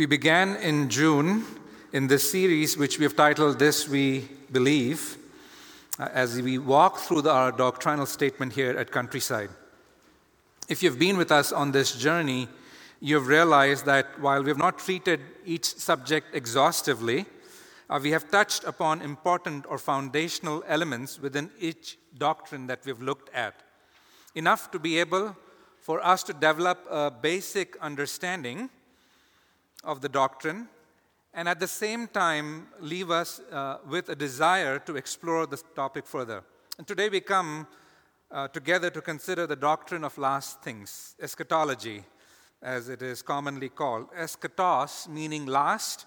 We began in June in this series, which we have titled This We Believe, uh, as we walk through the, our doctrinal statement here at Countryside. If you've been with us on this journey, you've realized that while we have not treated each subject exhaustively, uh, we have touched upon important or foundational elements within each doctrine that we've looked at, enough to be able for us to develop a basic understanding of the doctrine and at the same time leave us uh, with a desire to explore this topic further. And today we come uh, together to consider the doctrine of last things, eschatology, as it is commonly called. Eschatos meaning last,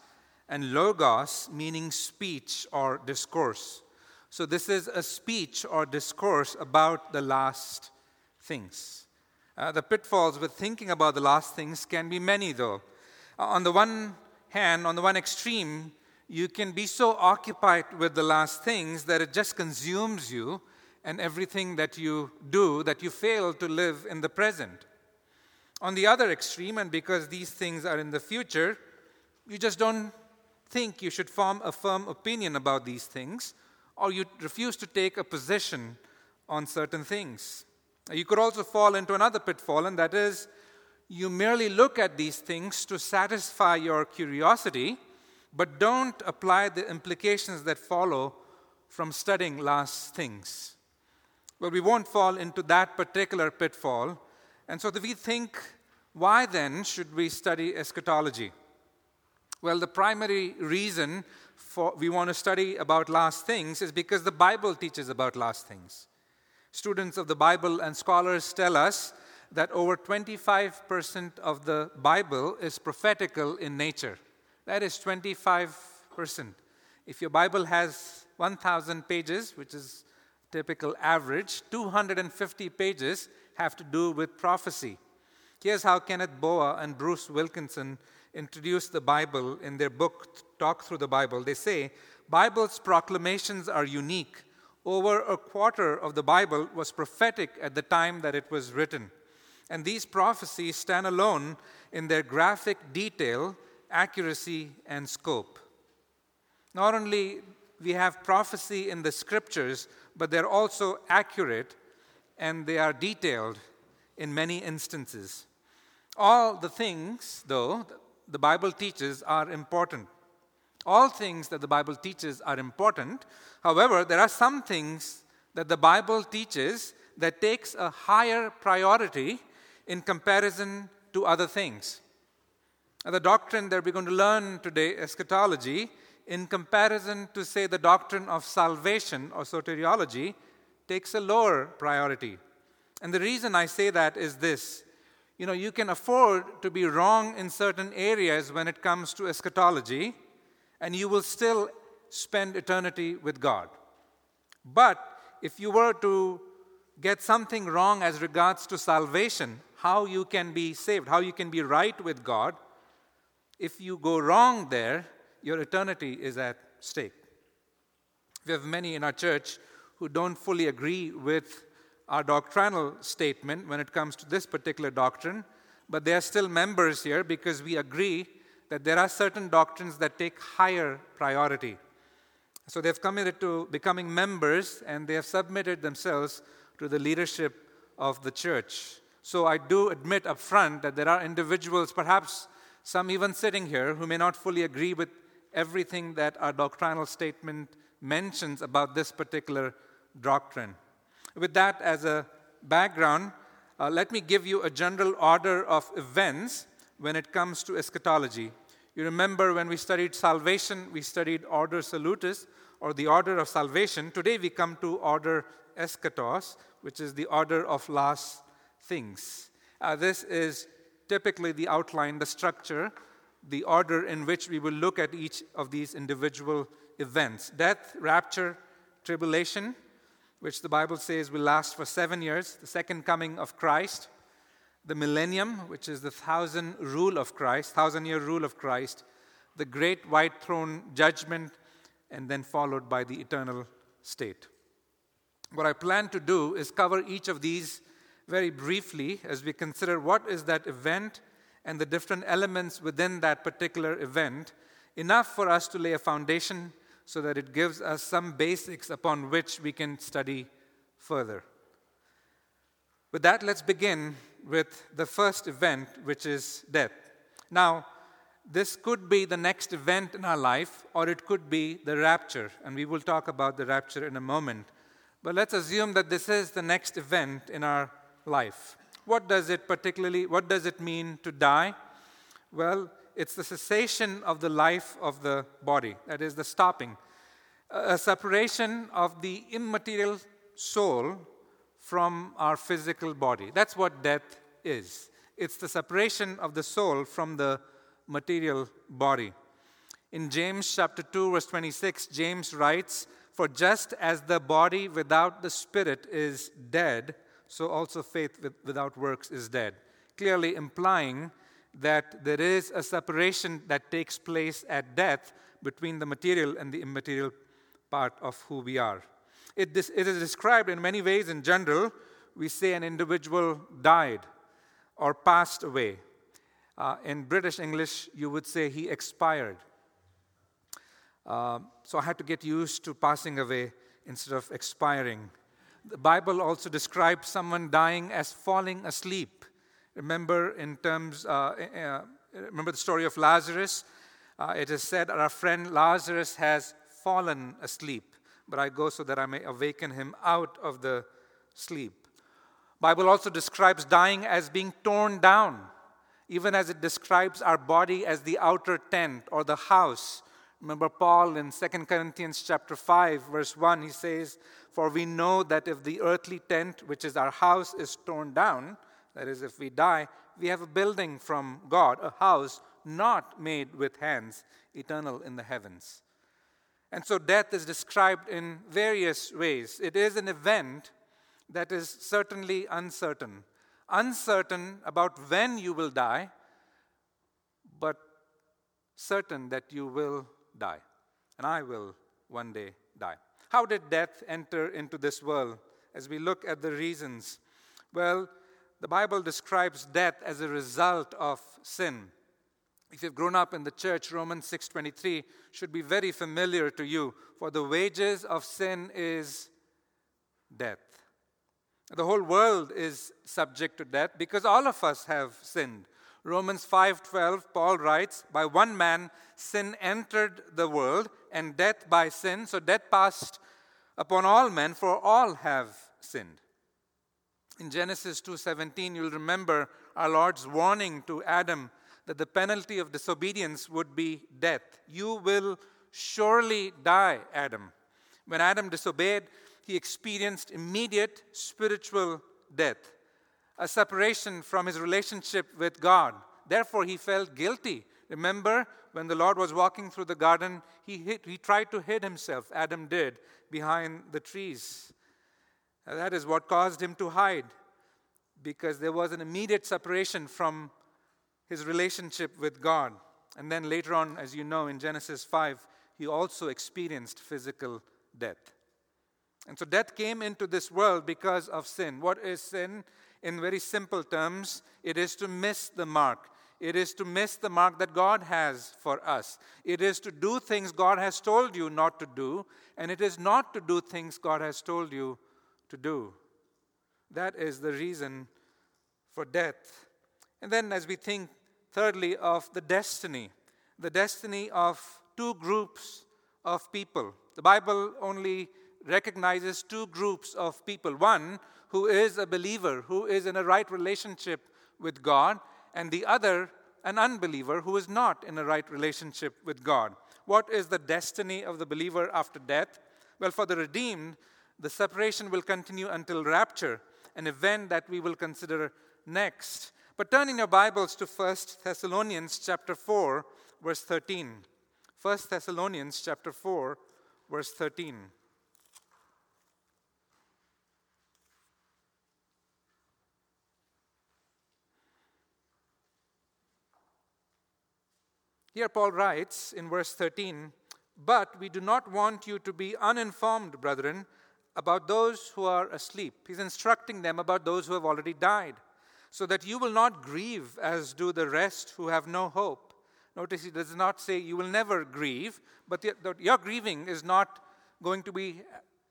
and logos meaning speech or discourse. So this is a speech or discourse about the last things. Uh, the pitfalls with thinking about the last things can be many, though. Uh, on the one hand, on the one extreme, you can be so occupied with the last things that it just consumes you and everything that you do that you fail to live in the present. On the other extreme, and because these things are in the future, you just don't think you should form a firm opinion about these things, or you refuse to take a position on certain things. You could also fall into another pitfall, and that is you merely look at these things to satisfy your curiosity, but don't apply the implications that follow from studying last things. Well, we won't fall into that particular pitfall. And so we think, why then should we study eschatology? Well, the primary reason for we want to study about last things is because the Bible teaches about last things. Students of the Bible and scholars tell us that over 25% of the Bible is prophetical in nature. That is 25%. If your Bible has 1,000 pages, which is typical average, 250 pages have to do with prophecy. Here's how Kenneth Boa and Bruce Wilkinson introduced the Bible in their book, Talk Through the Bible. They say, Bible's proclamations are unique. Over a quarter of the Bible was prophetic at the time that it was written. And these prophecies stand alone in their graphic detail, accuracy, and scope. Not only we have prophecy in the scriptures, but they're also accurate and they are detailed in many instances. All the things, though, the Bible teaches are important. All things that the Bible teaches are important. However, there are some things that the Bible teaches that takes a higher priority in comparison to other things. Now, the doctrine that we're going to learn today, eschatology, in comparison to, say, the doctrine of salvation or soteriology, takes a lower priority. And the reason I say that is this you know, you can afford to be wrong in certain areas when it comes to eschatology, and you will still spend eternity with God. But if you were to get something wrong as regards to salvation, how you can be saved, how you can be right with God, if you go wrong there, your eternity is at stake. We have many in our church who don't fully agree with our doctrinal statement when it comes to this particular doctrine, but they are still members here because we agree that there are certain doctrines that take higher priority. So they've committed to becoming members and they have submitted themselves to the leadership of the church. So I do admit up front that there are individuals, perhaps some even sitting here, who may not fully agree with everything that our doctrinal statement mentions about this particular doctrine. With that as a background, uh, let me give you a general order of events when it comes to eschatology. You remember when we studied salvation, we studied ordo salutis, or the order of salvation. Today we come to order eschatos, which is the order of last things. Uh, this is typically the outline, the structure, the order in which we will look at each of these individual events death, rapture, tribulation, which the Bible says will last for seven years, the second coming of Christ, the millennium, which is the thousand rule of Christ, thousand year rule of Christ, the great white throne judgment, and then followed by the eternal state. What I plan to do is cover each of these very briefly as we consider what is that event and the different elements within that particular event, enough for us to lay a foundation so that it gives us some basics upon which we can study further. With that, let's begin with the first event, which is death. Now, this could be the next event in our life, or it could be the rapture, and we will talk about the rapture in a moment. But let's assume that this is the next event in our life. What does it particularly, what does it mean to die? Well, it's the cessation of the life of the body, that is, the stopping, a separation of the immaterial soul from our physical body. That's what death is. It's the separation of the soul from the material body. In James chapter 2 verse 26, James writes, "For just as the body without the spirit is dead, so also faith without works is dead." Clearly implying that there is a separation that takes place at death between the material and the immaterial part of who we are. It, it is described in many ways in general. We say an individual died or passed away. Uh, in British English, you would say he expired. Uh, so I had to get used to passing away instead of expiring. The Bible also describes someone dying as falling asleep. Remember, in terms, uh, uh remember the story of Lazarus? Uh, it is said, Our friend Lazarus has fallen asleep, but I go so that I may awaken him out of the sleep. Bible also describes dying as being torn down even as it describes our body as the outer tent or the house. Remember Paul in 2 Corinthians chapter 5 verse 1 he says for we know that if the earthly tent which is our house is torn down that is if we die we have a building from God a house not made with hands eternal in the heavens. And so death is described in various ways. It is an event that is certainly uncertain uncertain about when you will die, but certain that you will die. And I will one day die. How did death enter into this world? As we look at the reasons, well, the Bible describes death as a result of sin. If you've grown up in the church, Romans 6:23 should be very familiar to you, for the wages of sin is death. The whole world is subject to death because all of us have sinned. Romans 5:12 Paul writes, "By one man sin entered the world and death by sin, so death passed upon all men for all have sinned." In Genesis 2:17 you'll remember our Lord's warning to Adam that the penalty of disobedience would be death. You will surely die, Adam. When Adam disobeyed, he experienced immediate spiritual death, a separation from his relationship with God. Therefore, he felt guilty. Remember, when the Lord was walking through the garden, he, hid, he tried to hide himself, Adam did, behind the trees. And that is what caused him to hide, because there was an immediate separation from his relationship with God. And then later on, as you know, in Genesis 5, he also experienced physical death. And so death came into this world because of sin. What is sin? In very simple terms, it is to miss the mark. It is to miss the mark that God has for us. It is to do things God has told you not to do, and it is not to do things God has told you to do. That is the reason for death. And then, as we think, thirdly, of the destiny, the destiny of two groups of people. The Bible only recognizes two groups of people one who is a believer, who is in a right relationship with God, and the other, an unbeliever who is not in a right relationship with God. What is the destiny of the believer after death? Well, for the redeemed, the separation will continue until rapture, an event that we will consider next. But turn in your Bibles to 1 Thessalonians chapter 4, verse 13. 1 Thessalonians chapter 4, verse 13. Here, Paul writes in verse 13, But we do not want you to be uninformed, brethren, about those who are asleep. He's instructing them about those who have already died, so that you will not grieve as do the rest who have no hope. Notice he does not say you will never grieve, but your grieving is not going to be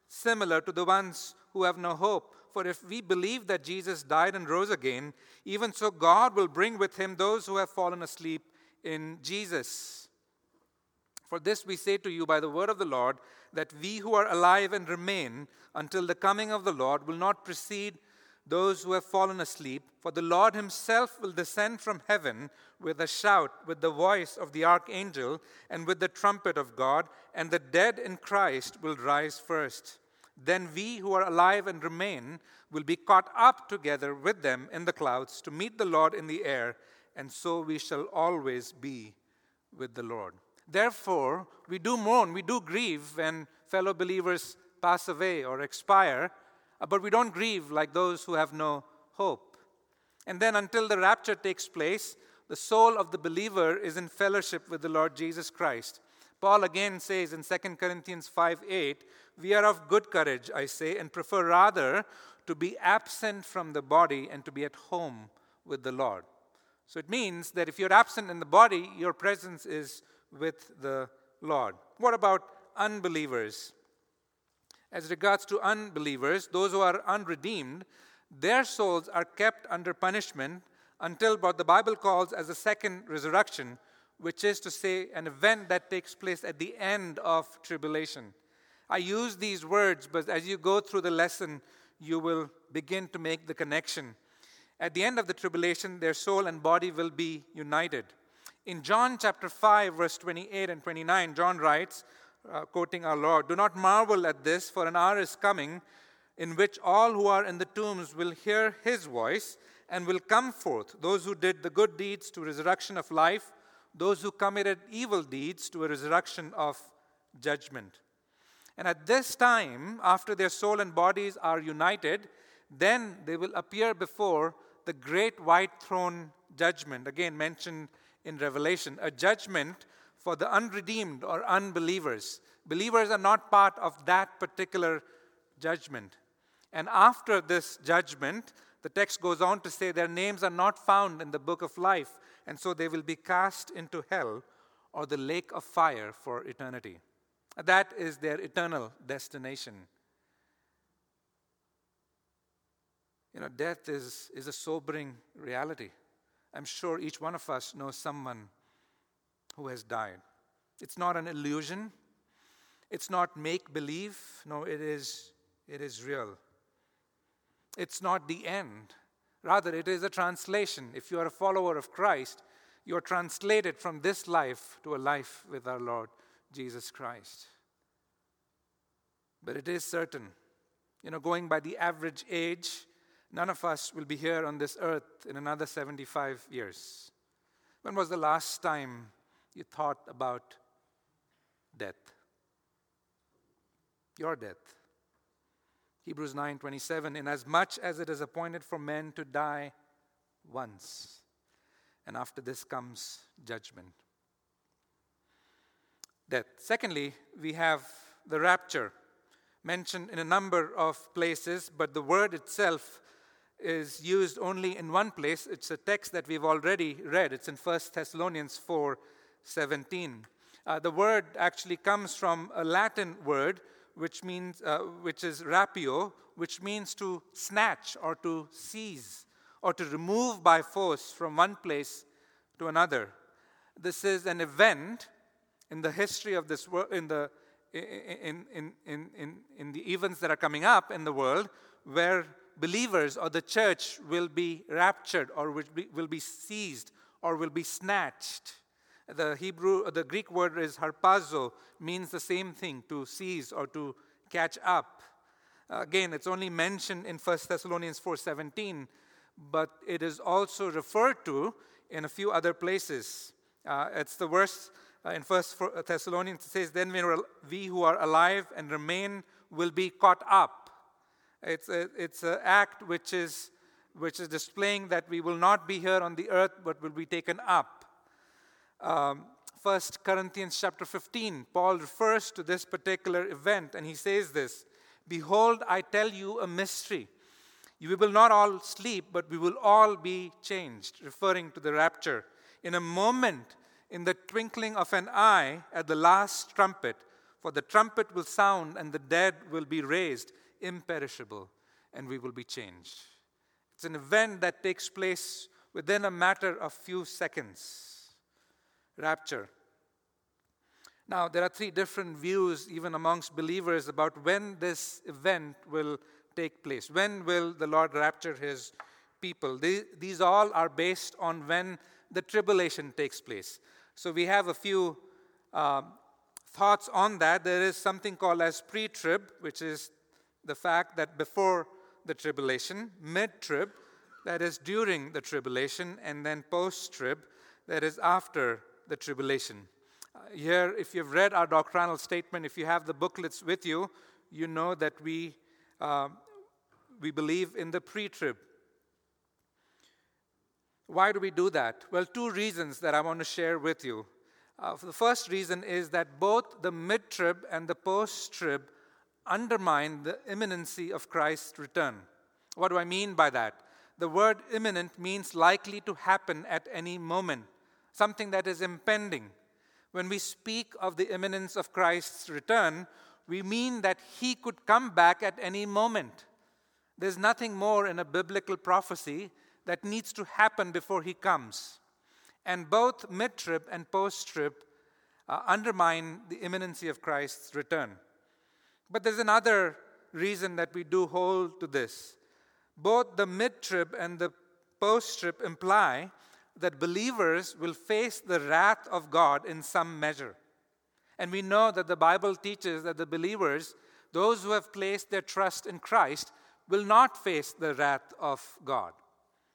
similar to the ones who have no hope. For if we believe that Jesus died and rose again, even so God will bring with him those who have fallen asleep in Jesus. For this we say to you by the word of the Lord, that we who are alive and remain until the coming of the Lord will not precede those who have fallen asleep. For the Lord himself will descend from heaven with a shout, with the voice of the archangel, and with the trumpet of God, and the dead in Christ will rise first. Then we who are alive and remain will be caught up together with them in the clouds to meet the Lord in the air, and so we shall always be with the Lord. Therefore, we do mourn, we do grieve when fellow believers pass away or expire, uh, but we don't grieve like those who have no hope. And then, until the rapture takes place, the soul of the believer is in fellowship with the Lord Jesus Christ. Paul again says in 2 Corinthians 5 8, We are of good courage, I say, and prefer rather to be absent from the body and to be at home with the Lord. So it means that if you're absent in the body, your presence is with the Lord. What about unbelievers? As regards to unbelievers, those who are unredeemed, their souls are kept under punishment until what the Bible calls as a second resurrection, which is to say, an event that takes place at the end of tribulation. I use these words, but as you go through the lesson, you will begin to make the connection. At the end of the tribulation, their soul and body will be united. In John chapter 5, verse 28 and 29, John writes, uh, quoting our Lord, Do not marvel at this, for an hour is coming in which all who are in the tombs will hear his voice and will come forth, those who did the good deeds to resurrection of life, those who committed evil deeds to a resurrection of judgment. And at this time, after their soul and bodies are united, then they will appear before the great white throne judgment, again mentioned in Revelation, a judgment for the unredeemed or unbelievers. Believers are not part of that particular judgment. And after this judgment, the text goes on to say their names are not found in the book of life, and so they will be cast into hell or the lake of fire for eternity. That is their eternal destination. You know, death is, is a sobering reality. I'm sure each one of us knows someone who has died. It's not an illusion. It's not make believe. No, it is, it is real. It's not the end. Rather, it is a translation. If you are a follower of Christ, you are translated from this life to a life with our Lord Jesus Christ. But it is certain, you know, going by the average age, none of us will be here on this earth in another 75 years. When was the last time you thought about death. Your death. Hebrews 9:27 inasmuch as it is appointed for men to die once and after this comes judgment. Death. Secondly, we have the rapture mentioned in a number of places, but the word itself is used only in one place. It's a text that we've already read. It's in 1 Thessalonians 4 17. Uh, the word actually comes from a Latin word which means, uh, which is rapio, which means to snatch or to seize or to remove by force from one place to another. This is an event in the history of this world, in the in, in, in, in, in the events that are coming up in the world where believers or the church will be raptured or will be, will be seized or will be snatched. The Hebrew, the Greek word is harpazo, means the same thing, to seize or to catch up. Again, it's only mentioned in 1 Thessalonians 4:17, but it is also referred to in a few other places. Uh, it's the verse uh, in 1 Thessalonians it says, "Then we, we who are alive and remain will be caught up." It's a, it's an act which is which is displaying that we will not be here on the earth, but will be taken up um, 1 Corinthians chapter 15, Paul refers to this particular event and he says this Behold, I tell you a mystery. We will not all sleep, but we will all be changed, referring to the rapture. In a moment, in the twinkling of an eye, at the last trumpet, for the trumpet will sound, and the dead will be raised imperishable, and we will be changed. It's an event that takes place within a matter of few seconds. Rapture. Now, there are three different views, even amongst believers, about when this event will take place. When will the Lord rapture his people? These all are based on when the tribulation takes place. So we have a few uh, thoughts on that. There is something called as pre trib, which is the fact that before the tribulation, mid trib, that is during the tribulation, and then post trib, that is after the tribulation. Uh, here, if you've read our doctrinal statement, if you have the booklets with you, you know that we uh, we believe in the pre trib. Why do we do that? Well, two reasons that I want to share with you. Uh, the first reason is that both the mid trib and the post trib undermine the imminency of Christ's return. What do I mean by that? The word imminent means likely to happen at any moment, something that is impending. When we speak of the imminence of Christ's return, we mean that he could come back at any moment. There's nothing more in a biblical prophecy that needs to happen before he comes. And both mid trib and post trib uh, undermine the imminency of Christ's return. But there's another reason that we do hold to this. Both the mid trib and the post trib imply that believers will face the wrath of God in some measure. And we know that the Bible teaches that the believers, those who have placed their trust in Christ, will not face the wrath of God.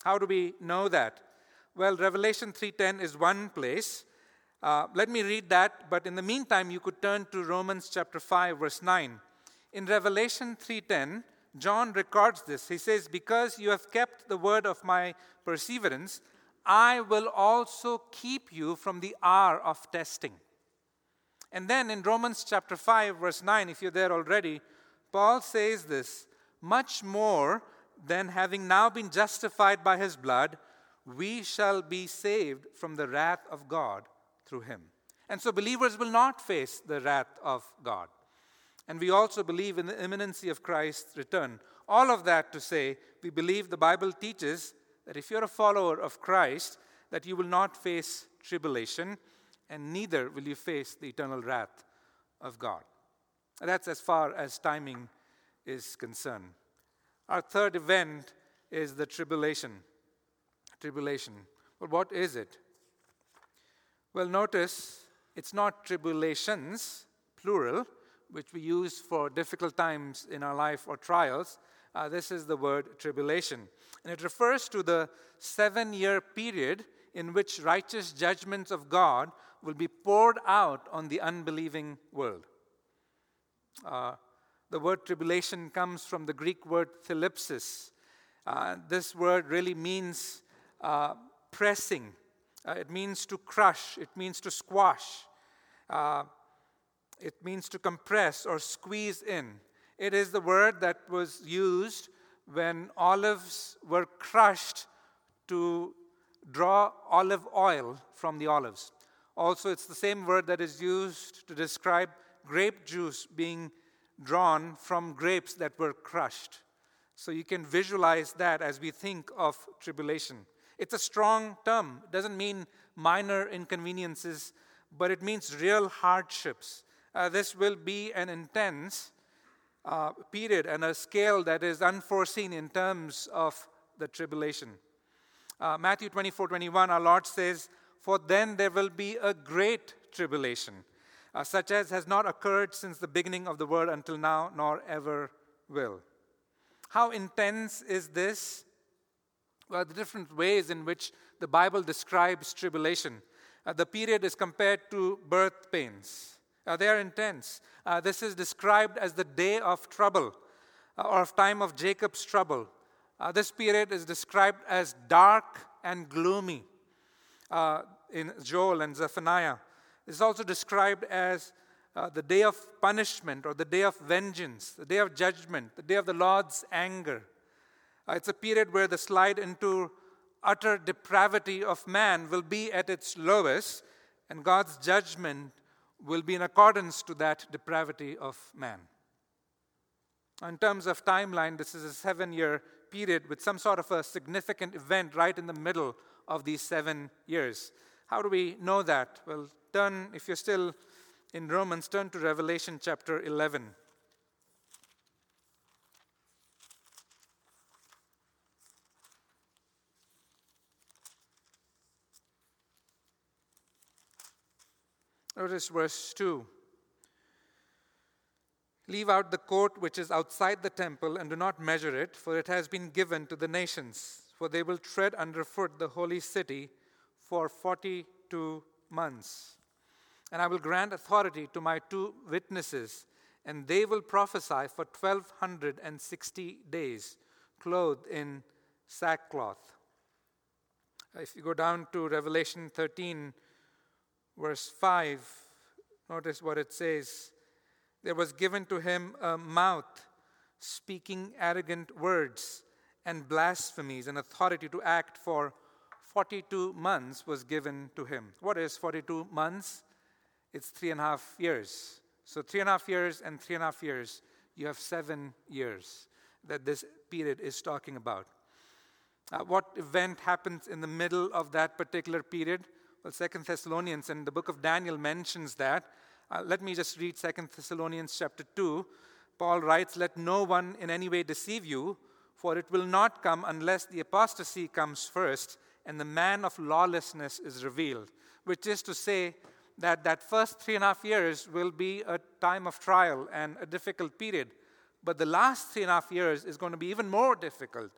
How do we know that? Well, Revelation 3:10 is one place. Uh, let me read that, but in the meantime, you could turn to Romans chapter 5, verse 9. In Revelation 3:10, John records this. He says, Because you have kept the word of my perseverance, I will also keep you from the hour of testing. And then in Romans chapter 5, verse 9, if you're there already, Paul says this much more than having now been justified by his blood, we shall be saved from the wrath of God through him. And so believers will not face the wrath of God. And we also believe in the imminency of Christ's return. All of that to say, we believe the Bible teaches that if you're a follower of Christ, that you will not face tribulation, and neither will you face the eternal wrath of God. And that's as far as timing is concerned. Our third event is the tribulation. Tribulation. Well, what is it? Well, notice it's not tribulations, plural, which we use for difficult times in our life or trials. Uh, this is the word tribulation. And it refers to the seven year period in which righteous judgments of God will be poured out on the unbelieving world. Uh, the word tribulation comes from the Greek word thlipsis. Uh, this word really means uh, pressing, uh, it means to crush, it means to squash, uh, it means to compress or squeeze in. It is the word that was used when olives were crushed to draw olive oil from the olives. Also, it's the same word that is used to describe grape juice being drawn from grapes that were crushed. So you can visualize that as we think of tribulation. It's a strong term. It doesn't mean minor inconveniences, but it means real hardships. Uh, this will be an intense uh, period and a scale that is unforeseen in terms of the tribulation. Uh, Matthew 24 21, our Lord says, For then there will be a great tribulation uh, such as has not occurred since the beginning of the world until now, nor ever will. How intense is this? Well, the different ways in which the Bible describes tribulation. Uh, the period is compared to birth pains. Uh, they are intense. Uh, this is described as the day of trouble uh, or of time of Jacob's trouble. Uh, this period is described as dark and gloomy uh, in Joel and Zephaniah. It's also described as uh, the day of punishment or the day of vengeance, the day of judgment, the day of the Lord's anger. It's a period where the slide into utter depravity of man will be at its lowest, and God's judgment will be in accordance to that depravity of man. In terms of timeline, this is a seven year period with some sort of a significant event right in the middle of these seven years. How do we know that? Well, turn, if you're still in Romans, turn to Revelation chapter 11. Notice verse 2. Leave out the court which is outside the temple and do not measure it, for it has been given to the nations, for they will tread underfoot the holy city for 42 months. And I will grant authority to my two witnesses, and they will prophesy for 1260 days, clothed in sackcloth. If you go down to Revelation 13, verse 5, notice what it says. There was given to him a mouth speaking arrogant words and blasphemies, and authority to act for 42 months was given to him. What is 42 months? It's three and a half years. So, three and a half years and three and a half years, you have seven years that this period is talking about. Uh, what event happens in the middle of that particular period? Well, Second Thessalonians and the book of Daniel mentions that. Uh, let me just read Second Thessalonians chapter 2. Paul writes, Let no one in any way deceive you, for it will not come unless the apostasy comes first and the man of lawlessness is revealed. Which is to say, that that first three and a half years will be a time of trial and a difficult period. But the last three and a half years is going to be even more difficult.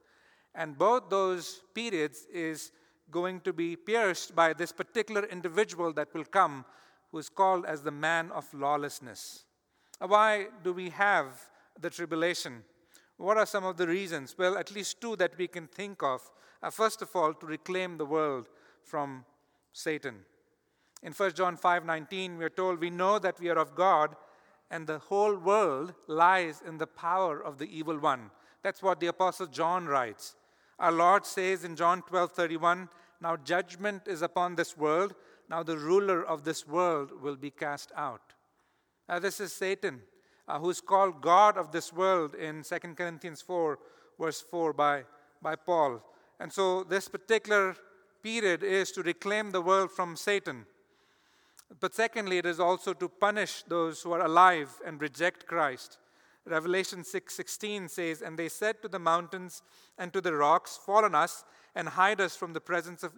And both those periods is going to be pierced by this particular individual that will come, who is called as the man of lawlessness. Why do we have the tribulation? What are some of the reasons? Well, at least two that we can think of. Uh, first of all, to reclaim the world from Satan. In 1 John 5:19, we are told we know that we are of God and the whole world lies in the power of the evil one. That's what the apostle John writes. Our Lord says in John 12:31, "Now judgment is upon this world; now the ruler of this world will be cast out." Now this is Satan, uh, who's called God of this world in 2 Corinthians 4 verse 4 by, by Paul. And so this particular period is to reclaim the world from Satan. But secondly, it is also to punish those who are alive and reject Christ. Revelation 6:16 says, "And they said to the mountains and to the rocks, Fall on us and hide us from the presence of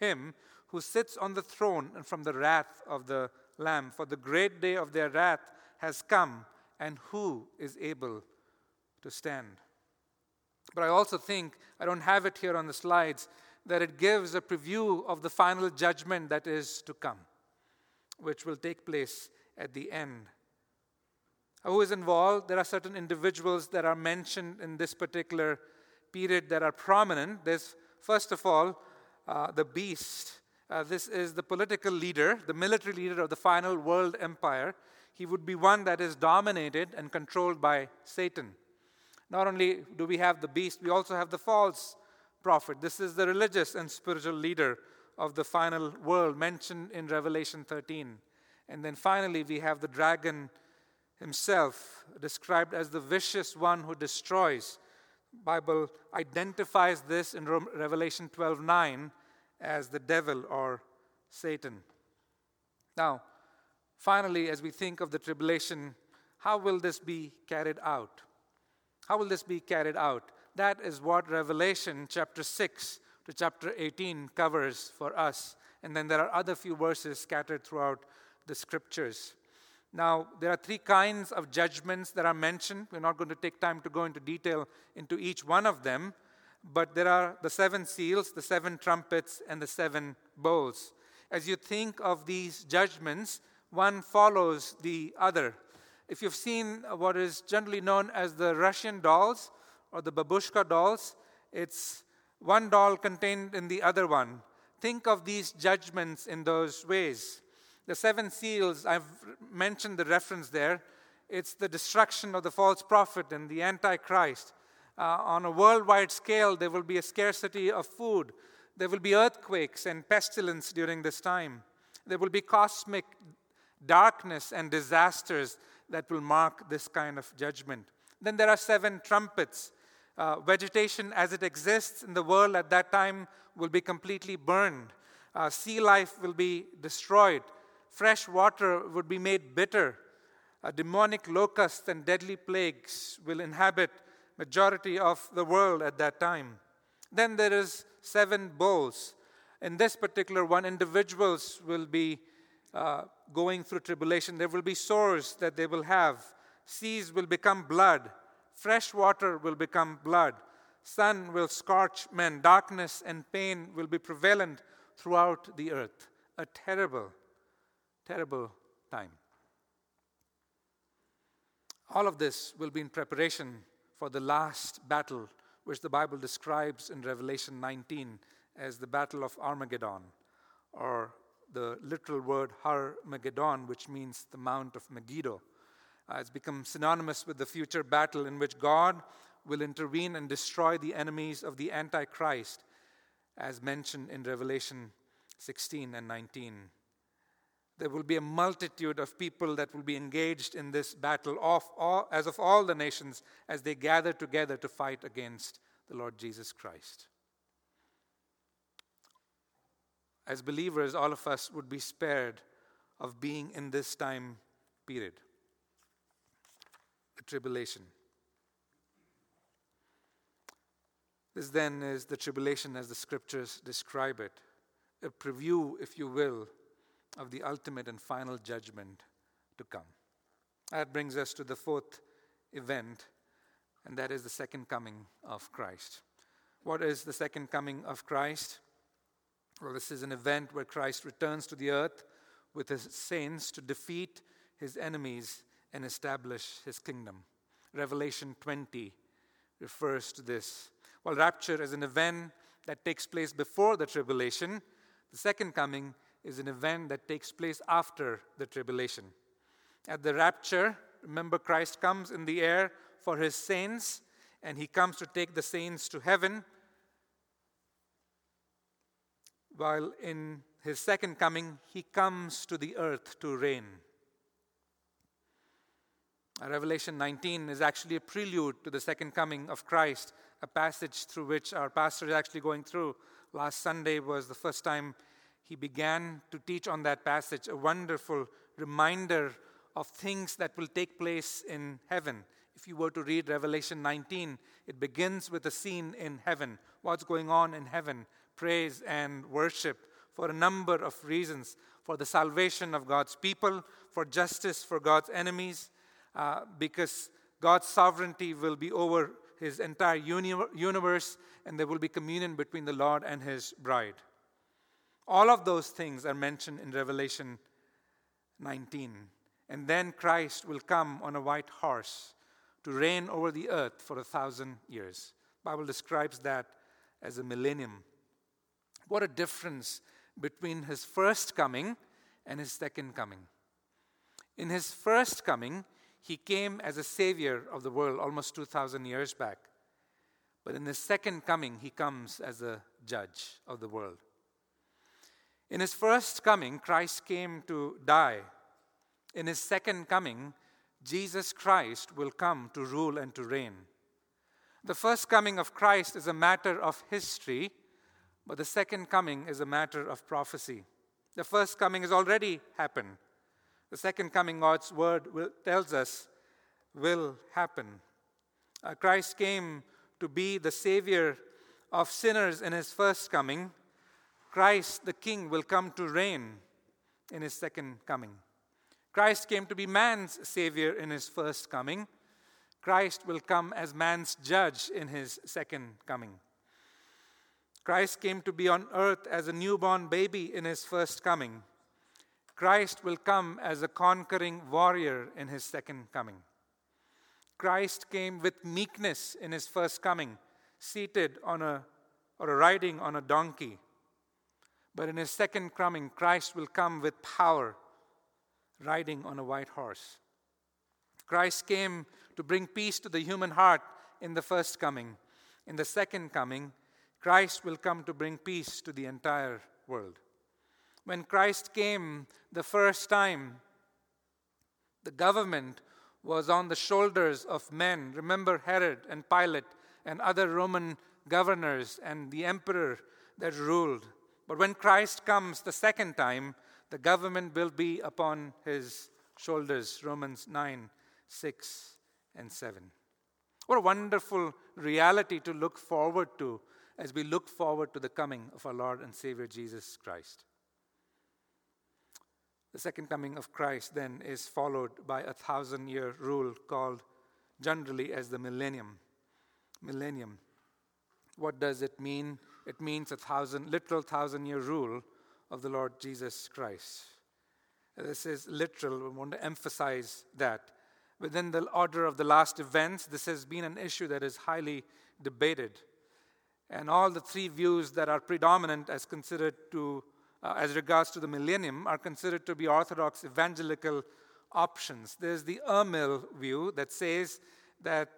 him who sits on the throne and from the wrath of the Lamb, for the great day of their wrath has come, and who is able to stand?" But I also think, I don't have it here on the slides, that it gives a preview of the final judgment that is to come, which will take place at the end who is involved. There are certain individuals that are mentioned in this particular period that are prominent. There's, first of all, uh, the beast. Uh, this is the political leader, the military leader of the final world empire. He would be one that is dominated and controlled by Satan. Not only do we have the beast, we also have the false prophet. This is the religious and spiritual leader of the final world mentioned in Revelation 13. And then finally, we have the dragon himself described as the vicious one who destroys. Bible identifies this in Revelation 12:9 as the devil or Satan. Now, finally as we think of the tribulation, how will this be carried out? How will this be carried out? That is what Revelation chapter 6 to chapter 18 covers for us. And then there are other few verses scattered throughout the scriptures. Now, there are three kinds of judgments that are mentioned. We're not going to take time to go into detail into each one of them, but there are the seven seals, the seven trumpets, and the seven bowls. As you think of these judgments, one follows the other. If you've seen what is generally known as the Russian dolls or the babushka dolls, it's one doll contained in the other one. Think of these judgments in those ways. The seven seals, I've mentioned the reference there. It's the destruction of the false prophet and the Antichrist. Uh, on a worldwide scale, there will be a scarcity of food. There will be earthquakes and pestilence during this time. There will be cosmic darkness and disasters that will mark this kind of judgment. Then there are seven trumpets. Uh, vegetation as it exists in the world at that time will be completely burned. Uh, sea life will be destroyed. Fresh water would be made bitter. A demonic locusts and deadly plagues will inhabit majority of the world at that time. Then there is seven bowls. In this particular one, individuals will be uh, going through tribulation. There will be sores that they will have. Seas will become blood. Fresh water will become blood. Sun will scorch men. Darkness and pain will be prevalent throughout the earth. A terrible, terrible time. All of this will be in preparation for the last battle, which the Bible describes in Revelation 19 as the Battle of Armageddon, or the literal word Har Megiddon, which means the Mount of Megiddo. Uh, it's become synonymous with the future battle in which God will intervene and destroy the enemies of the Antichrist, as mentioned in Revelation 16 and 19. There will be a multitude of people that will be engaged in this battle, of all, as of all the nations, as they gather together to fight against the Lord Jesus Christ. As believers, all of us would be spared of being in this time period the tribulation. This then is the tribulation as the scriptures describe it, a preview, if you will, of the ultimate and final judgment to come. That brings us to the fourth event, and that is the second coming of Christ. What is the second coming of Christ? Well, this is an event where Christ returns to the earth with his saints to defeat his enemies and establish his kingdom. Revelation 20 refers to this. While rapture is an event that takes place before the tribulation, the second coming is an event that takes place after the tribulation. At the rapture, remember, Christ comes in the air for his saints, and he comes to take the saints to heaven. While in his second coming, he comes to the earth to reign. Revelation 19 is actually a prelude to the second coming of Christ, a passage through which our pastor is actually going through. Last Sunday was the first time he began to teach on that passage, a wonderful reminder of things that will take place in heaven. If you were to read Revelation 19, it begins with a scene in heaven. What's going on in heaven? Praise and worship for a number of reasons for the salvation of God's people, for justice for God's enemies, uh, because God's sovereignty will be over his entire uni- universe, and there will be communion between the Lord and his bride. All of those things are mentioned in Revelation 19. And then Christ will come on a white horse to reign over the earth for a thousand years. Bible describes that as a millennium. What a difference between his first coming and his second coming. In his first coming, he came as a savior of the world almost 2,000 years back. But in his second coming, he comes as a judge of the world. In his first coming, Christ came to die. In his second coming, Jesus Christ will come to rule and to reign. The first coming of Christ is a matter of history, but the second coming is a matter of prophecy. The first coming has already happened. The second coming, God's word will, tells us, will happen. Uh, Christ came to be the Savior of sinners in his first coming, Christ the King will come to reign in his second coming. Christ came to be man's Savior in his first coming. Christ will come as man's judge in his second coming. Christ came to be on earth as a newborn baby in his first coming. Christ will come as a conquering warrior in his second coming. Christ came with meekness in his first coming, seated on a or riding on a donkey. But in his second coming, Christ will come with power, riding on a white horse. Christ came to bring peace to the human heart in the first coming. In the second coming, Christ will come to bring peace to the entire world. When Christ came the first time, the government was on the shoulders of men. Remember Herod and Pilate and other Roman governors and the emperor that ruled. But when Christ comes the second time, the government will be upon his shoulders. Romans 9, 6, and 7. What a wonderful reality to look forward to as we look forward to the coming of our Lord and Savior Jesus Christ. The second coming of Christ then is followed by a thousand year rule called generally as the millennium. Millennium. What does it mean? It means a thousand, literal thousand year rule of the Lord Jesus Christ. This is literal. We want to emphasize that. Within the order of the last events, this has been an issue that is highly debated. And all the three views that are predominant as considered to uh, as regards to the millennium are considered to be orthodox evangelical options. There's the Amil view that says that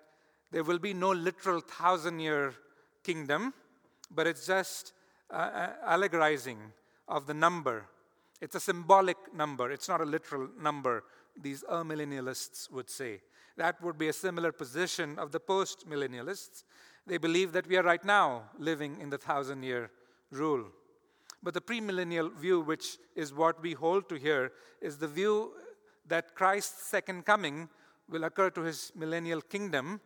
there will be no literal thousand year kingdom, but it's just uh, uh, allegorizing of the number. It's a symbolic number, it's not a literal number, these amillennialists would say. That would be a similar position of the post millennialists. They believe that we are right now living in the thousand year rule. But the premillennial view, which is what we hold to here, is the view that Christ's second coming will occur to his millennial kingdom,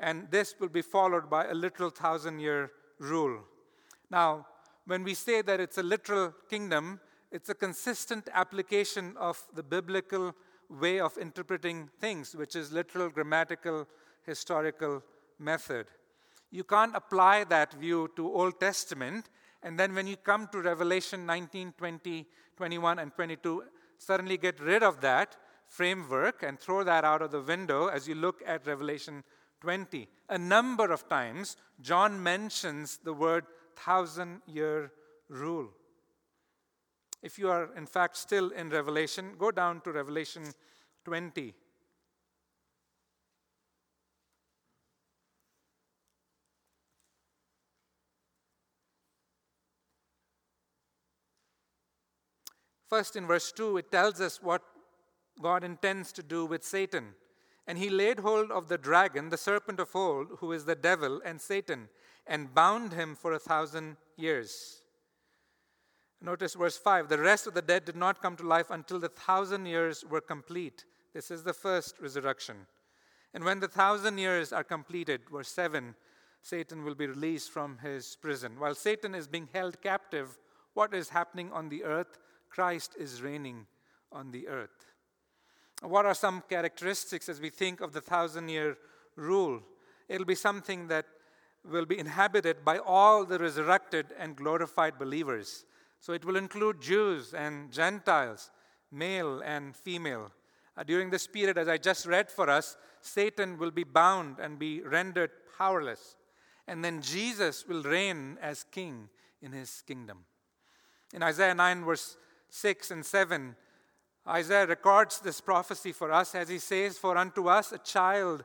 and this will be followed by a literal thousand year rule. Now, when we say that it's a literal kingdom, it's a consistent application of the biblical way of interpreting things, which is literal, grammatical, historical method. You can't apply that view to Old Testament, and then when you come to Revelation 19, 20, 21, and 22, suddenly get rid of that framework and throw that out of the window as you look at Revelation 20. A number of times, John mentions the word thousand year rule. If you are, in fact, still in Revelation, go down to Revelation 20. First, in verse 2, it tells us what God intends to do with Satan. And he laid hold of the dragon, the serpent of old, who is the devil and Satan, and bound him for a thousand years. Notice verse 5 the rest of the dead did not come to life until the thousand years were complete. This is the first resurrection. And when the thousand years are completed, verse 7, Satan will be released from his prison. While Satan is being held captive, what is happening on the earth? Christ is reigning on the earth. What are some characteristics as we think of the thousand year rule? It'll be something that will be inhabited by all the resurrected and glorified believers. So it will include Jews and Gentiles, male and female. Uh, during this period, as I just read for us, Satan will be bound and be rendered powerless. And then Jesus will reign as king in his kingdom. In Isaiah 9, verse 6 and 7, Isaiah records this prophecy for us as he says, For unto us a child,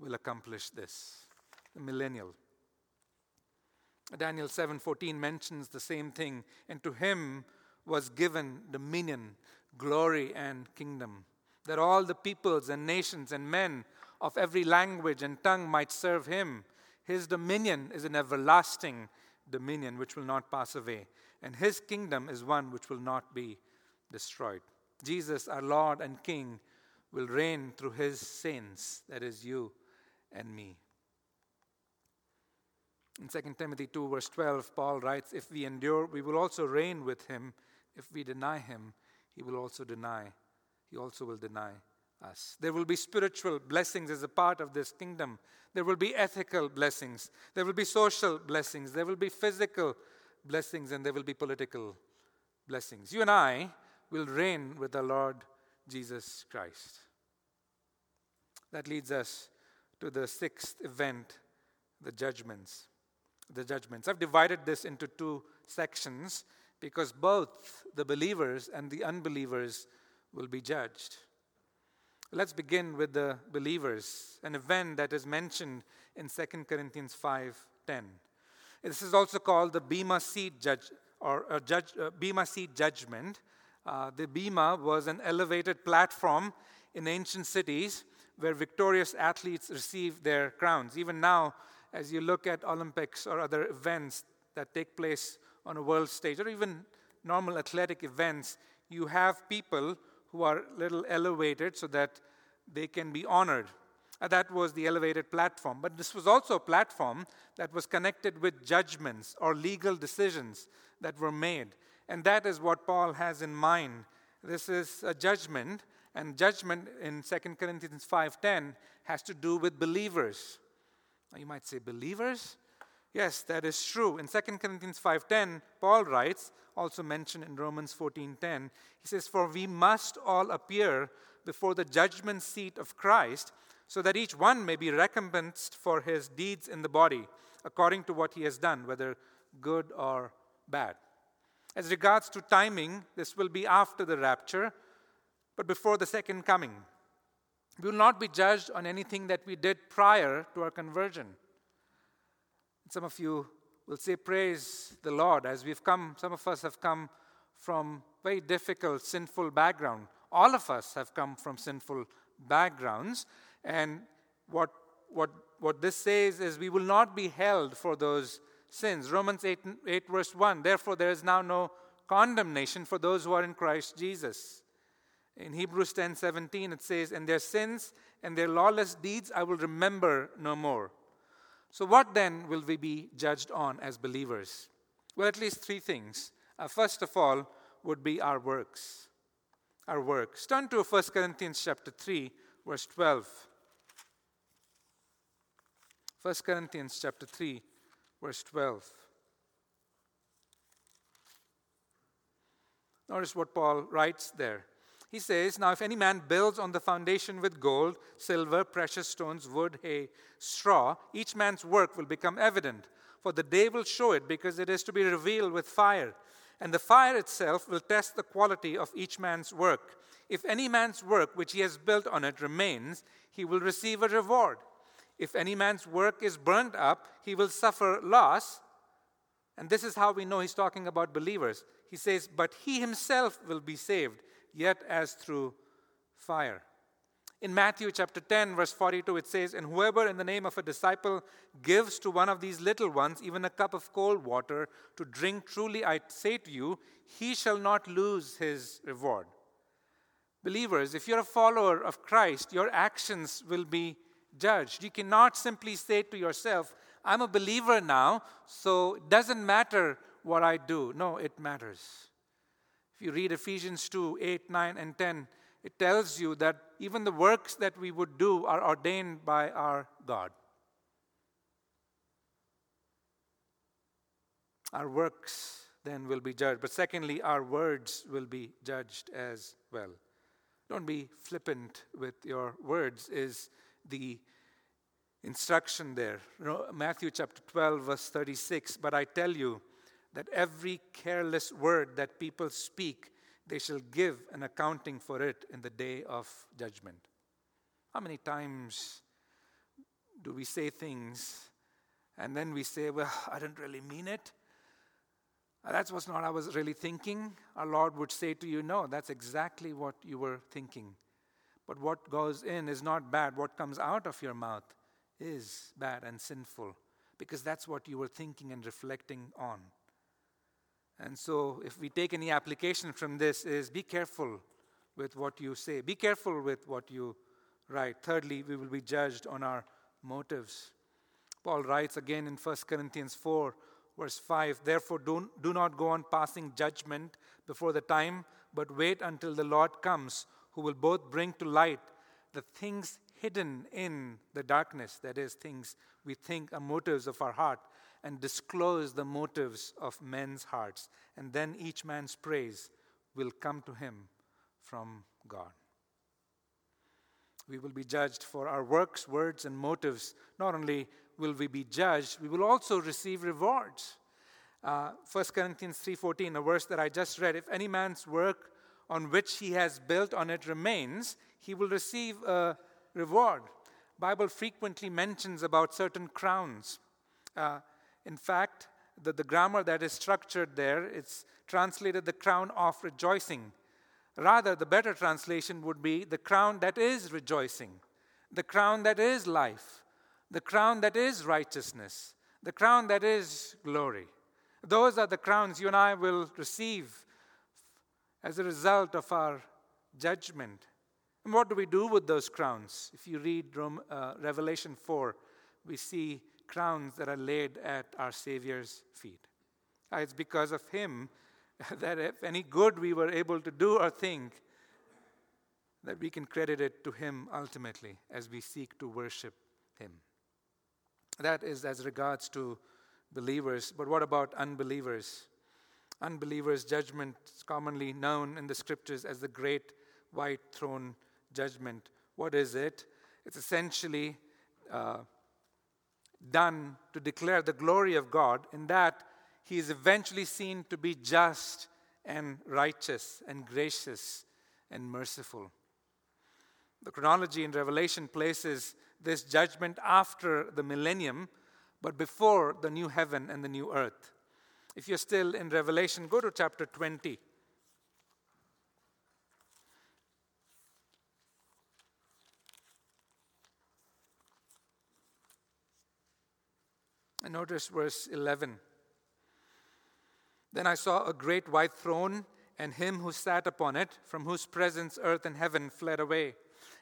will accomplish this. The millennial. Daniel 7:14 mentions the same thing, and to him was given dominion, glory and kingdom, that all the peoples and nations and men of every language and tongue might serve him. His dominion is an everlasting dominion which will not pass away, and his kingdom is one which will not be destroyed. Jesus, our Lord and King, will reign through his saints, that is, you and me. In 2 Timothy 2, verse 12, Paul writes, If we endure, we will also reign with him. If we deny him, he will also deny. He also will deny us. There will be spiritual blessings as a part of this kingdom. There will be ethical blessings. There will be social blessings. There will be physical blessings. And there will be political blessings. You and I will reign with the Lord Jesus Christ. That leads us to the sixth event, the judgments. The judgments. I've divided this into two sections because both the believers and the unbelievers will be judged. Let's begin with the believers, an event that is mentioned in 2 Corinthians 5:10. This is also called the Bema seat judge or judge, uh, Bema seat judgment. Uh, the Bema was an elevated platform in ancient cities where victorious athletes receive their crowns. Even now, as you look at Olympics or other events that take place on a world stage, or even normal athletic events, you have people who are a little elevated so that they can be honored. Uh, that was the elevated platform. But this was also a platform that was connected with judgments or legal decisions that were made. And that is what Paul has in mind. This is a judgment, and judgment in 2 Corinthians 5:10 has to do with believers. Now you might say believers? Yes, that is true. In 2 Corinthians 5:10, Paul writes, also mentioned in Romans 14:10, he says, "For we must all appear before the judgment seat of Christ, so that each one may be recompensed for his deeds in the body, according to what he has done, whether good or bad." As regards to timing, this will be after the rapture, but before the second coming. We will not be judged on anything that we did prior to our conversion. Some of you will say, Praise the Lord, as we've come, some of us have come from very difficult, sinful background. All of us have come from sinful backgrounds. And what, what, what this says is we will not be held for those sins. Romans 8, 8, verse 1 Therefore, there is now no condemnation for those who are in Christ Jesus. In Hebrews 10 17, it says, And their sins and their lawless deeds I will remember no more. So, what then will we be judged on as believers? Well, at least three things. Uh, first of all, would be our works. Our works. Turn to 1 Corinthians chapter 3, verse 12. 1 Corinthians chapter 3, verse 12. Notice what Paul writes there. He says, Now, if any man builds on the foundation with gold, silver, precious stones, wood, hay, straw, each man's work will become evident. For the day will show it, because it is to be revealed with fire. And the fire itself will test the quality of each man's work. If any man's work which he has built on it remains, he will receive a reward. If any man's work is burned up, he will suffer loss. And this is how we know he's talking about believers. He says, But he himself will be saved yet as through fire. In Matthew chapter 10, verse 42, it says, And whoever in the name of a disciple gives to one of these little ones even a cup of cold water to drink, truly I say to you, he shall not lose his reward. Believers, if you're a follower of Christ, your actions will be judged. You cannot simply say to yourself, I'm a believer now, so it doesn't matter what I do. No, it matters. If you read Ephesians 2 8, 9, and 10, it tells you that even the works that we would do are ordained by our God. Our works then will be judged. But secondly, our words will be judged as well. Don't be flippant with your words, is the instruction there. Matthew chapter 12, verse 36. But I tell you, that every careless word that people speak, they shall give an accounting for it in the day of judgment. How many times do we say things and then we say, Well, I didn't really mean it? Uh, that's what's not I was really thinking. Our Lord would say to you, No, that's exactly what you were thinking. But what goes in is not bad. What comes out of your mouth is bad and sinful because that's what you were thinking and reflecting on. And so, if we take any application from this, is be careful with what you say. Be careful with what you write. Thirdly, we will be judged on our motives. Paul writes again in 1 Corinthians 4, verse 5 Therefore, do, do not go on passing judgment before the time, but wait until the Lord comes, who will both bring to light the things hidden in the darkness, that is, things we think are motives of our heart, and disclose the motives of men's hearts. And then each man's praise will come to him from God. We will be judged for our works, words, and motives. Not only will we be judged, we will also receive rewards. Uh, 1 Corinthians 3:14, a verse that I just read, if any man's work on which he has built on it remains, he will receive a reward. Bible frequently mentions about certain crowns. Uh, in fact, the, the grammar that is structured there, it's translated the crown of rejoicing. Rather, the better translation would be the crown that is rejoicing, the crown that is life, the crown that is righteousness, the crown that is glory. Those are the crowns you and I will receive as a result of our judgment. And what do we do with those crowns? If you read Rome, uh, Revelation 4, we see crowns that are laid at our Savior's feet. Uh, it's because of Him that if any good we were able to do or think, that we can credit it to Him ultimately as we seek to worship Him. That is as regards to believers. But what about unbelievers? Unbelievers' judgment is commonly known in the scriptures as the great white throne judgment. What is it? It's essentially uh, done to declare the glory of God, in that he is eventually seen to be just and righteous and gracious and merciful. The chronology in Revelation places this judgment after the millennium, but before the new heaven and the new earth. If you're still in Revelation, go to chapter 20. And notice verse 11. Then I saw a great white throne and him who sat upon it, from whose presence earth and heaven fled away,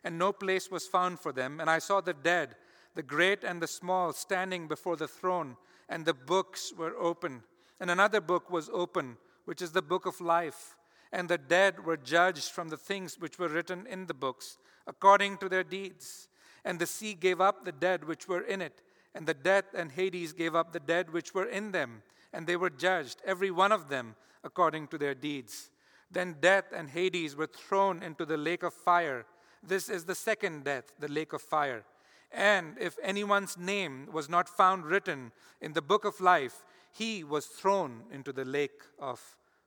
and no place was found for them. And I saw the dead, the great and the small, standing before the throne, and the books were open. And another book was open, which is the book of life. And the dead were judged from the things which were written in the books, according to their deeds. And the sea gave up the dead which were in it, and the death and Hades gave up the dead which were in them and they were judged, every one of them, according to their deeds. Then death and Hades were thrown into the lake of fire. This is the second death, the lake of fire. And if anyone's name was not found written in the book of life, he was thrown into the lake of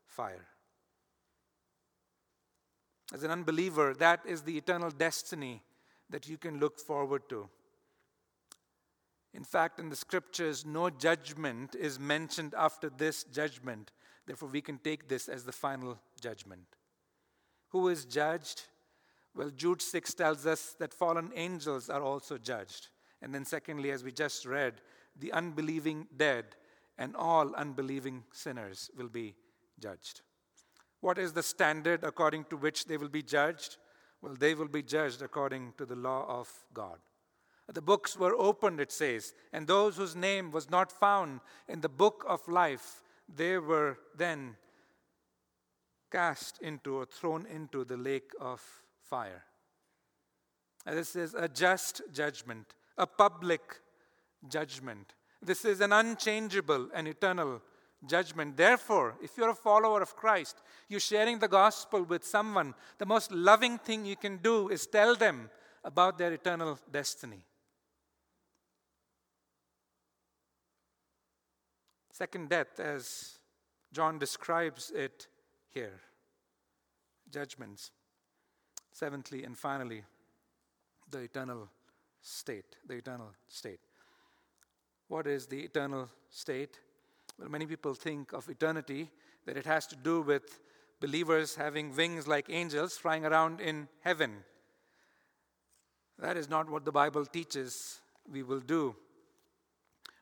fire. As an unbeliever, that is the eternal destiny that you can look forward to. In fact, in the scriptures, no judgment is mentioned after this judgment. Therefore, we can take this as the final judgment. Who is judged? Well, Jude 6 tells us that fallen angels are also judged. And then, secondly, as we just read, the unbelieving dead and all unbelieving sinners will be judged. What is the standard according to which they will be judged? Well, they will be judged according to the law of God. The books were opened, it says, and those whose name was not found in the book of life, they were then cast into or thrown into the lake of fire. And this is a just judgment, a public judgment. This is an unchangeable and eternal judgment. Therefore, if you're a follower of Christ, you're sharing the gospel with someone, the most loving thing you can do is tell them about their eternal destiny. Second death, as John describes it here judgments. Seventhly and finally, the eternal state. The eternal state. What is the eternal state? Well, many people think of eternity that it has to do with believers having wings like angels flying around in heaven. That is not what the Bible teaches we will do.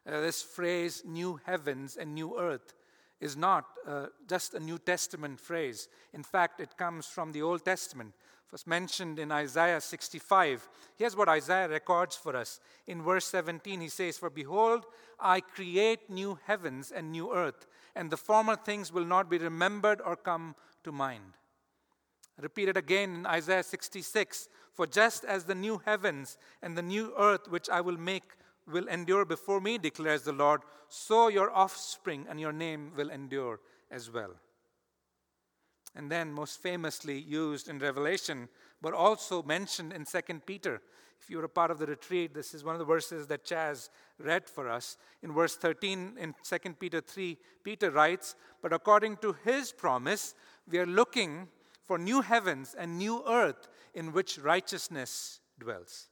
Uh, this phrase, new heavens and new earth, is not uh, just a New Testament phrase. In fact, it comes from the Old Testament. It was mentioned in Isaiah 65. Here's what Isaiah records for us. In verse 17, he says, For behold, I create new heavens and new earth, and the former things will not be remembered or come to mind. Repeated again in Isaiah 66 For just as the new heavens and the new earth which I will make will endure before me, declares the Lord, so your offspring and your name will endure as well. And then, most famously used in Revelation, but also mentioned in 2 Peter. If you were a part of the retreat, this is one of the verses that Chaz read for us. In verse 13 in 2 Peter 3, Peter writes, But according to his promise, we are looking for new heavens and new earth in which righteousness dwells.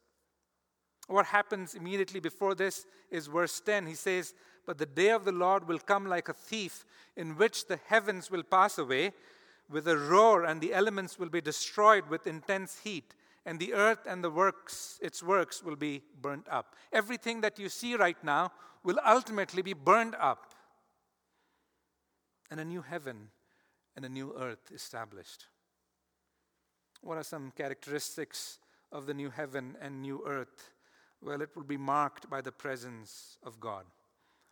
What happens immediately before this is verse 10. He says, But the day of the Lord will come like a thief, in which the heavens will pass away with a roar, and the elements will be destroyed with intense heat, and the earth and the works, its works, will be burnt up. Everything that you see right now will ultimately be burned up, and a new heaven and a new earth established. What are some characteristics of the new heaven and new earth? Well, it will be marked by the presence of God.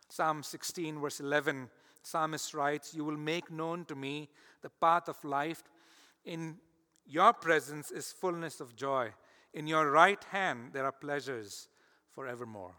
Psalm 16, verse 11, psalmist writes, You will make known to me the path of life. In your presence is fullness of joy. In your right hand there are pleasures forevermore.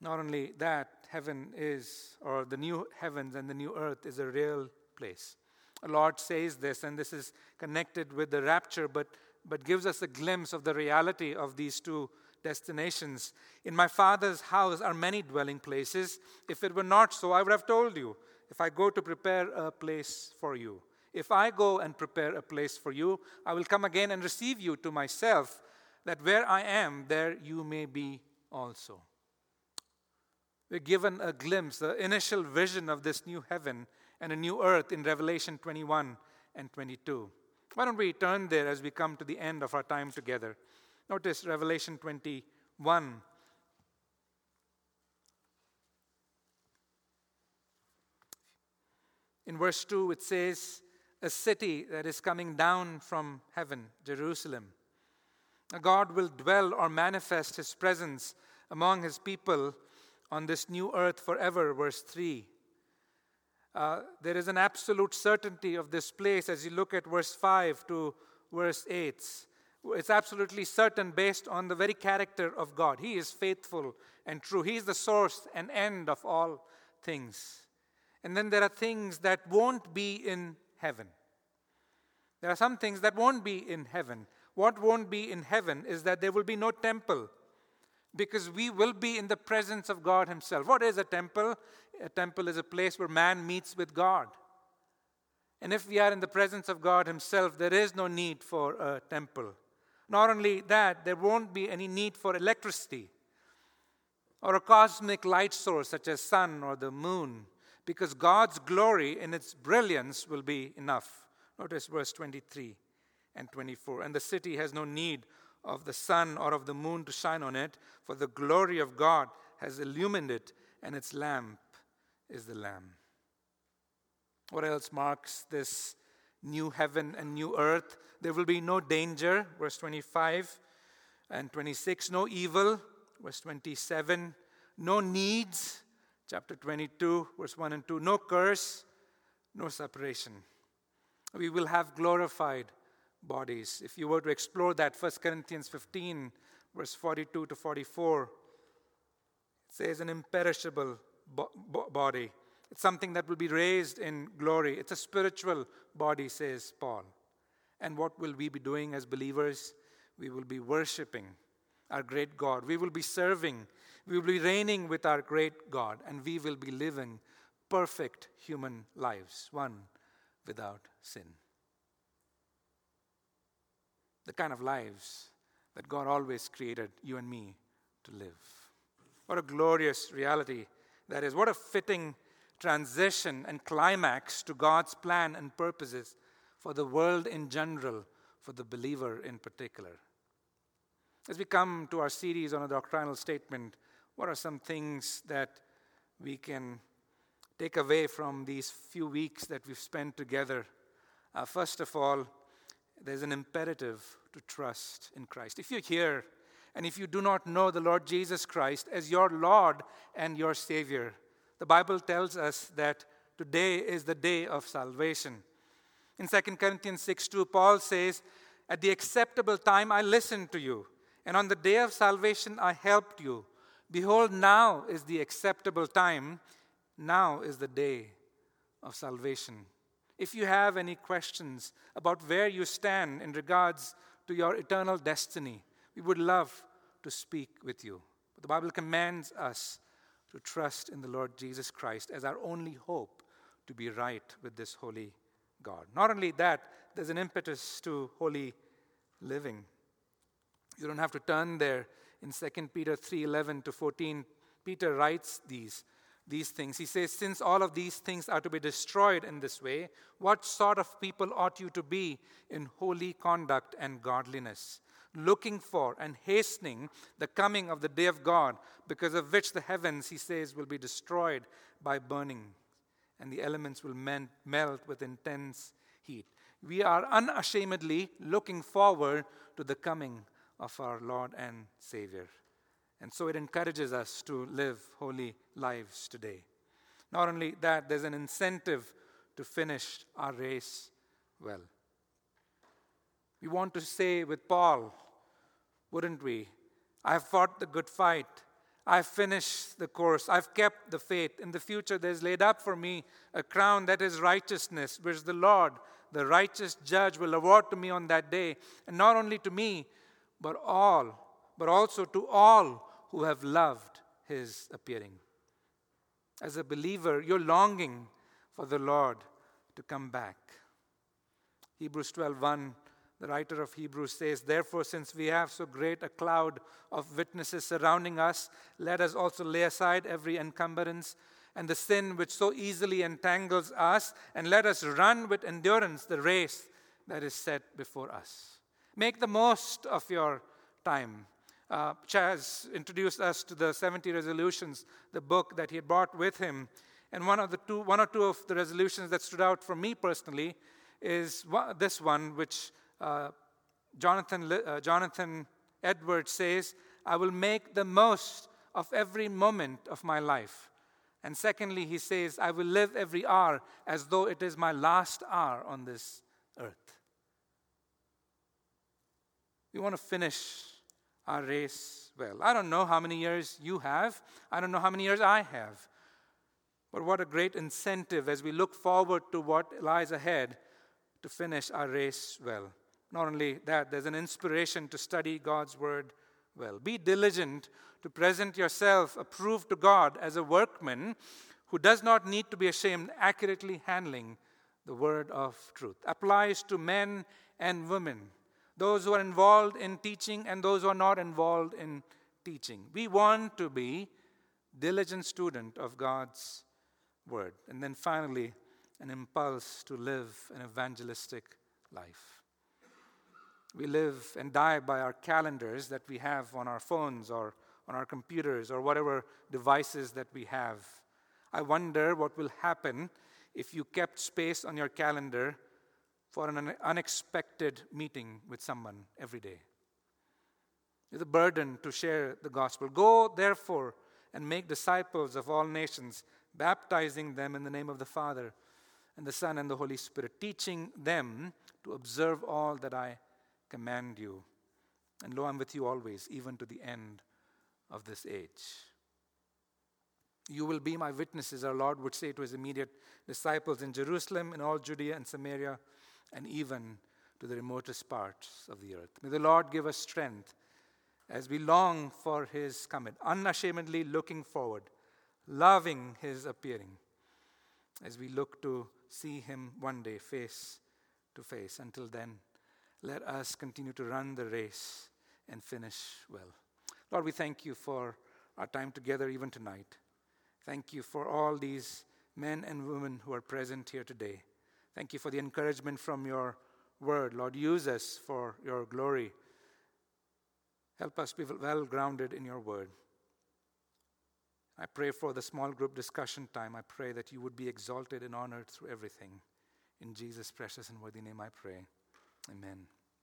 Not only that, heaven is, or the new heavens and the new earth is a real place. The Lord says this, and this is connected with the rapture, but, but gives us a glimpse of the reality of these two destinations. In my Father's house are many dwelling places. If it were not so, I would have told you, if I go to prepare a place for you. If I go and prepare a place for you, I will come again and receive you to myself, that where I am, there you may be also. We're given a glimpse, the initial vision of this new heaven and a new earth in Revelation 21 and 22. Why don't we turn there as we come to the end of our time together? Notice Revelation 21. In verse 2, it says, A city that is coming down from heaven, Jerusalem. God will dwell or manifest his presence among his people on this new earth forever, verse 3. Uh, there is an absolute certainty of this place as you look at verse 5 to verse 8. It's absolutely certain based on the very character of God. He is faithful and true. He is the source and end of all things. And then there are things that won't be in heaven. There are some things that won't be in heaven. What won't be in heaven is that there will be no temple because we will be in the presence of God Himself. What is a temple? A temple is a place where man meets with God. And if we are in the presence of God Himself, there is no need for a temple. Not only that, there won't be any need for electricity or a cosmic light source such as sun or the moon, because God's glory in its brilliance will be enough. Notice verse 23 and 24. And the city has no need of the sun or of the moon to shine on it, for the glory of God has illumined it, and its lamp is the Lamb. What else marks this new heaven and new earth? There will be no danger, verse 25 and 26, no evil, verse 27, no needs, chapter 22, verse 1 and 2, no curse, no separation. We will have glorified bodies. If you were to explore that, 1 Corinthians 15, verse 42 to 44, it says, an imperishable body. It's something that will be raised in glory. It's a spiritual body, says Paul. And what will we be doing as believers? We will be worshiping our great God. We will be serving. We will be reigning with our great God. And we will be living perfect human lives, one without sin the kind of lives that God always created you and me to live. What a glorious reality that is. What a fitting transition and climax to God's plan and purposes for the world in general, for the believer in particular. As we come to our series on a doctrinal statement, what are some things that we can take away from these few weeks that we've spent together? Uh, first of all, there's an imperative to trust in Christ. If you're here and if you do not know the Lord Jesus Christ as your Lord and your Savior, the Bible tells us that today is the day of salvation. In 2 Corinthians 6 2, Paul says, At the acceptable time I listened to you, and on the day of salvation I helped you. Behold, now is the acceptable time, now is the day of salvation. If you have any questions about where you stand in regards to your eternal destiny, we would love to speak with you. But the Bible commands us to trust in the Lord Jesus Christ as our only hope to be right with this holy God. Not only that, there's an impetus to holy living. You don't have to turn there in 2 Peter 3:11 to 14. Peter writes these these things. He says, Since all of these things are to be destroyed in this way, what sort of people ought you to be in holy conduct and godliness? Looking for and hastening the coming of the day of God, because of which the heavens, he says, will be destroyed by burning, and the elements will melt with intense heat. We are unashamedly looking forward to the coming of our Lord and Savior. And so it encourages us to live holy lives today. Not only that, there's an incentive to finish our race well. We want to say with Paul, wouldn't we? I've fought the good fight. I've finished the course. I've kept the faith. In the future, there's laid up for me a crown that is righteousness, which the Lord, the righteous judge, will award to me on that day. And not only to me, but all, but also to all who have loved his appearing. As a believer, you're longing for the Lord to come back. Hebrews 12:1 the writer of Hebrews says, Therefore, since we have so great a cloud of witnesses surrounding us, let us also lay aside every encumbrance and the sin which so easily entangles us, and let us run with endurance the race that is set before us. Make the most of your time. Uh, Chaz introduced us to the 70 resolutions, the book that he had brought with him. And one, of the two, one or two of the resolutions that stood out for me personally is this one, which uh, Jonathan, uh, Jonathan Edwards says, I will make the most of every moment of my life. And secondly, he says, I will live every hour as though it is my last hour on this earth. We want to finish our race well. I don't know how many years you have, I don't know how many years I have. But what a great incentive as we look forward to what lies ahead to finish our race well. Not only that, there's an inspiration to study God's word well. Be diligent to present yourself approved to God as a workman who does not need to be ashamed, accurately handling the word of truth. Applies to men and women those who are involved in teaching and those who are not involved in teaching. We want to be diligent student of God's word. And then finally, an impulse to live an evangelistic life. We live and die by our calendars that we have on our phones or on our computers or whatever devices that we have. I wonder what will happen if you kept space on your calendar for an unexpected meeting with someone every day. It's a burden to share the gospel. Go, therefore, and make disciples of all nations, baptizing them in the name of the Father and the Son and the Holy Spirit, teaching them to observe all that I command you. And lo, I'm with you always, even to the end of this age. You will be my witnesses, our Lord would say to his immediate disciples in Jerusalem, in all Judea and Samaria and even to the remotest parts of the earth. May the Lord give us strength as we long for his coming, unashamedly looking forward, loving his appearing, as we look to see him one day face to face. Until then, let us continue to run the race and finish well. Lord, we thank you for our time together even tonight. Thank you for all these men and women who are present here today. Thank you for the encouragement from your word. Lord, use us for your glory. Help us be well grounded in your word. I pray for the small group discussion time. I pray that you would be exalted and honored through everything. In Jesus' precious and worthy name I pray. Amen.